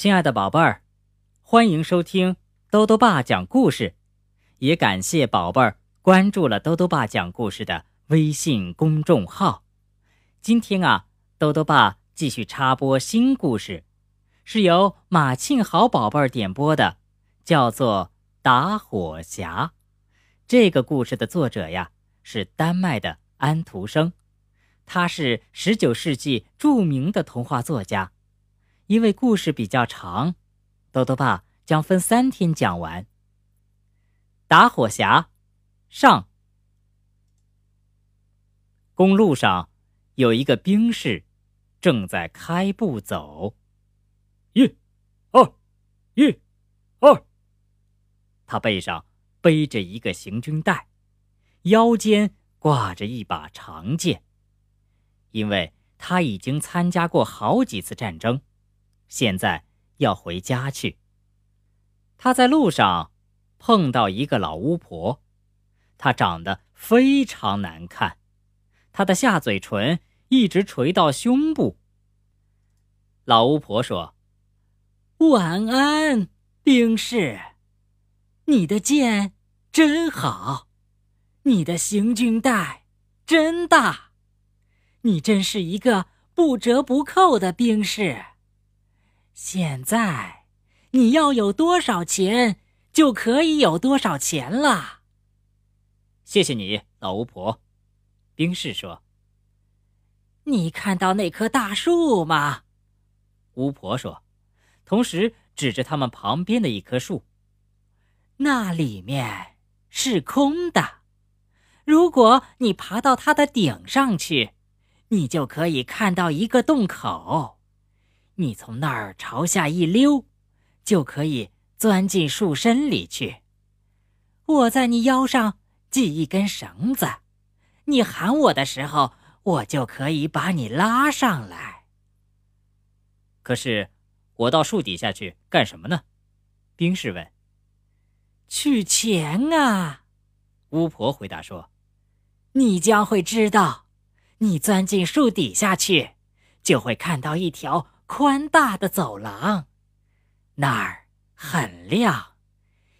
亲爱的宝贝儿，欢迎收听兜兜爸讲故事，也感谢宝贝儿关注了兜兜爸讲故事的微信公众号。今天啊，兜兜爸继续插播新故事，是由马庆豪宝贝儿点播的，叫做《打火匣》。这个故事的作者呀是丹麦的安徒生，他是十九世纪著名的童话作家。因为故事比较长，豆豆爸将分三天讲完。打火匣，上。公路上有一个兵士，正在开步走。一、二、一、二。他背上背着一个行军袋，腰间挂着一把长剑。因为他已经参加过好几次战争。现在要回家去。他在路上碰到一个老巫婆，她长得非常难看，她的下嘴唇一直垂到胸部。老巫婆说：“晚安，兵士，你的剑真好，你的行军袋真大，你真是一个不折不扣的兵士。”现在，你要有多少钱，就可以有多少钱了。谢谢你，老巫婆。兵士说：“你看到那棵大树吗？”巫婆说，同时指着他们旁边的一棵树。那里面是空的。如果你爬到它的顶上去，你就可以看到一个洞口。你从那儿朝下一溜，就可以钻进树身里去。我在你腰上系一根绳子，你喊我的时候，我就可以把你拉上来。可是，我到树底下去干什么呢？兵士问。取钱啊！巫婆回答说：“你将会知道，你钻进树底下去，就会看到一条。”宽大的走廊，那儿很亮，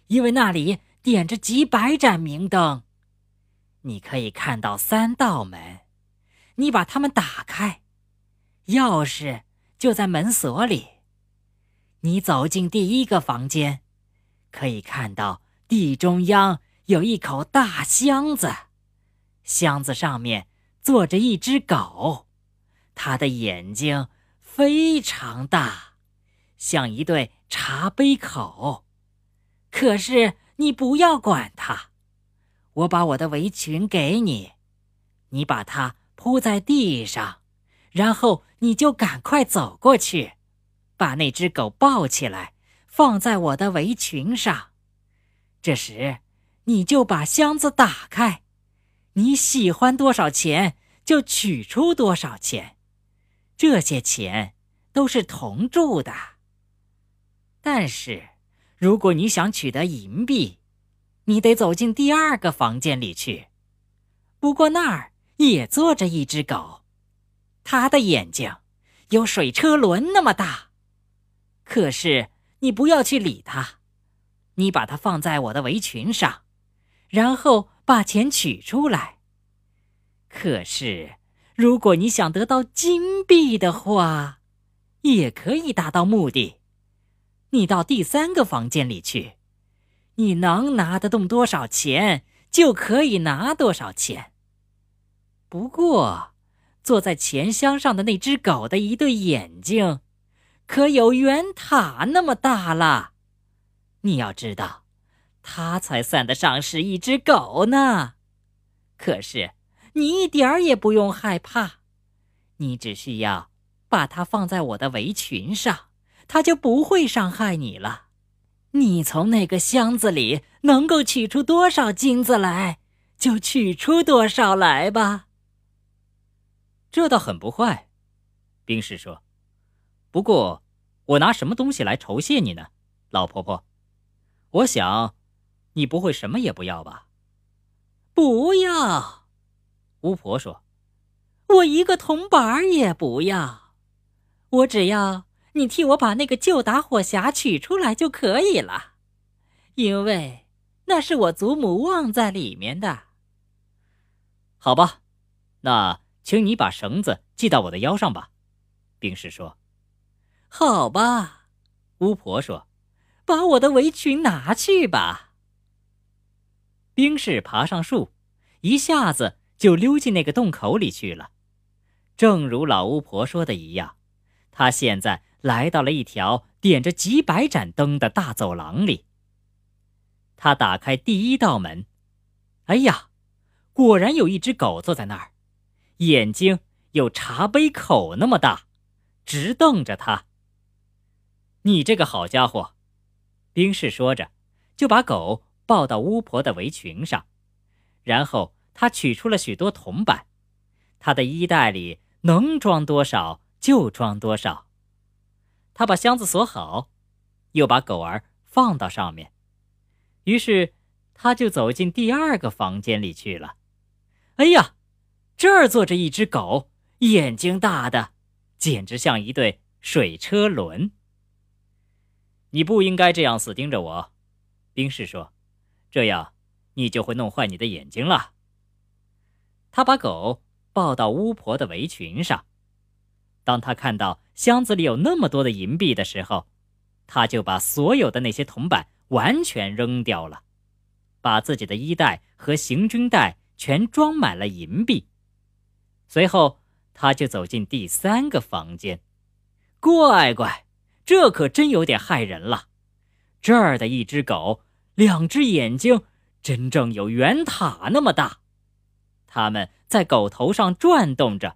因为那里点着几百盏明灯。你可以看到三道门，你把它们打开，钥匙就在门锁里。你走进第一个房间，可以看到地中央有一口大箱子，箱子上面坐着一只狗，它的眼睛。非常大，像一对茶杯口。可是你不要管它，我把我的围裙给你，你把它铺在地上，然后你就赶快走过去，把那只狗抱起来，放在我的围裙上。这时，你就把箱子打开，你喜欢多少钱就取出多少钱。这些钱都是铜铸的。但是，如果你想取得银币，你得走进第二个房间里去。不过那儿也坐着一只狗，它的眼睛有水车轮那么大。可是你不要去理它，你把它放在我的围裙上，然后把钱取出来。可是。如果你想得到金币的话，也可以达到目的。你到第三个房间里去，你能拿得动多少钱，就可以拿多少钱。不过，坐在钱箱上的那只狗的一对眼睛，可有圆塔那么大了。你要知道，它才算得上是一只狗呢。可是。你一点儿也不用害怕，你只需要把它放在我的围裙上，它就不会伤害你了。你从那个箱子里能够取出多少金子来，就取出多少来吧。这倒很不坏，兵士说。不过，我拿什么东西来酬谢你呢，老婆婆？我想，你不会什么也不要吧？不要。巫婆说：“我一个铜板也不要，我只要你替我把那个旧打火匣取出来就可以了，因为那是我祖母忘在里面的。好吧，那请你把绳子系到我的腰上吧。”冰士说。“好吧。”巫婆说，“把我的围裙拿去吧。”冰士爬上树，一下子就溜进那个洞口里去了。正如老巫婆说的一样，他现在。来到了一条点着几百盏灯的大走廊里。他打开第一道门，哎呀，果然有一只狗坐在那儿，眼睛有茶杯口那么大，直瞪着他。你这个好家伙，冰士说着，就把狗抱到巫婆的围裙上，然后他取出了许多铜板，他的衣袋里能装多少就装多少。他把箱子锁好，又把狗儿放到上面，于是他就走进第二个房间里去了。哎呀，这儿坐着一只狗，眼睛大的简直像一对水车轮。你不应该这样死盯着我，冰士说，这样你就会弄坏你的眼睛了。他把狗抱到巫婆的围裙上。当他看到箱子里有那么多的银币的时候，他就把所有的那些铜板完全扔掉了，把自己的衣袋和行军袋全装满了银币。随后，他就走进第三个房间。乖乖，这可真有点害人了。这儿的一只狗，两只眼睛真正有圆塔那么大，它们在狗头上转动着。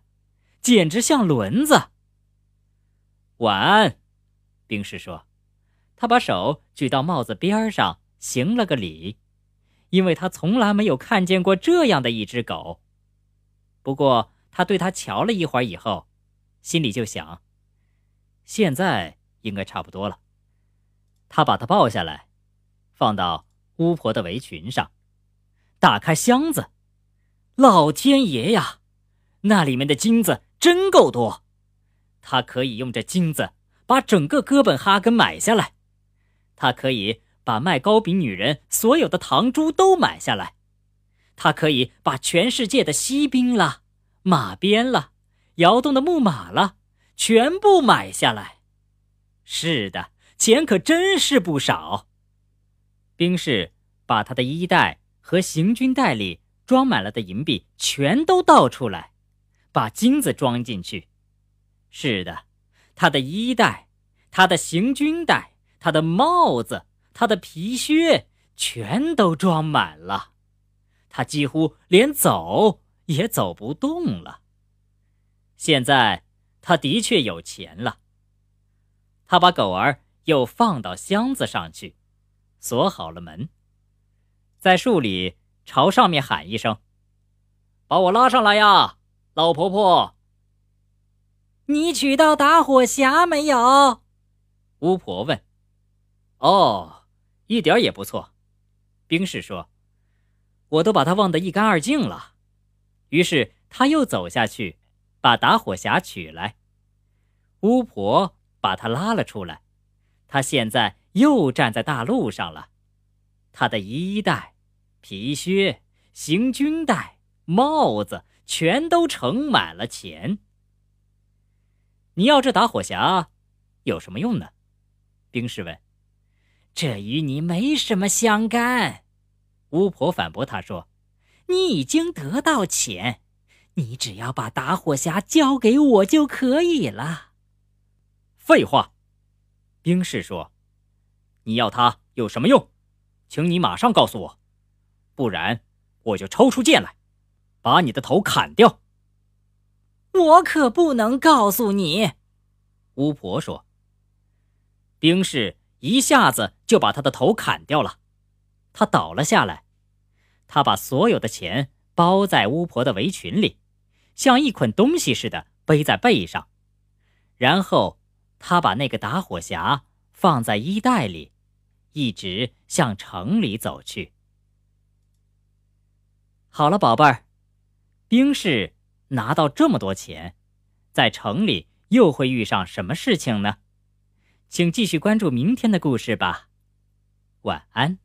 简直像轮子。晚安，冰士说。他把手举到帽子边上，行了个礼，因为他从来没有看见过这样的一只狗。不过，他对他瞧了一会儿以后，心里就想：现在应该差不多了。他把它抱下来，放到巫婆的围裙上，打开箱子。老天爷呀，那里面的金子！真够多，他可以用这金子把整个哥本哈根买下来，他可以把卖糕饼女人所有的糖珠都买下来，他可以把全世界的锡兵了、马鞭了、摇动的木马了，全部买下来。是的，钱可真是不少。兵士把他的衣袋和行军袋里装满了的银币全都倒出来。把金子装进去，是的，他的衣袋、他的行军袋、他的帽子、他的皮靴，全都装满了。他几乎连走也走不动了。现在他的确有钱了。他把狗儿又放到箱子上去，锁好了门，在树里朝上面喊一声：“把我拉上来呀！”老婆婆，你取到打火匣没有？巫婆问。哦，一点也不错，冰士说。我都把它忘得一干二净了。于是他又走下去，把打火匣取来。巫婆把他拉了出来。他现在又站在大路上了。他的衣袋、皮靴、行军袋、帽子。全都盛满了钱。你要这打火匣有什么用呢？兵士问。这与你没什么相干。巫婆反驳他说：“你已经得到钱，你只要把打火匣交给我就可以了。”废话。兵士说：“你要它有什么用？请你马上告诉我，不然我就抽出剑来。”把你的头砍掉！我可不能告诉你。”巫婆说。兵士一下子就把他的头砍掉了，他倒了下来。他把所有的钱包在巫婆的围裙里，像一捆东西似的背在背上，然后他把那个打火匣放在衣袋里，一直向城里走去。好了，宝贝儿。兵士拿到这么多钱，在城里又会遇上什么事情呢？请继续关注明天的故事吧。晚安。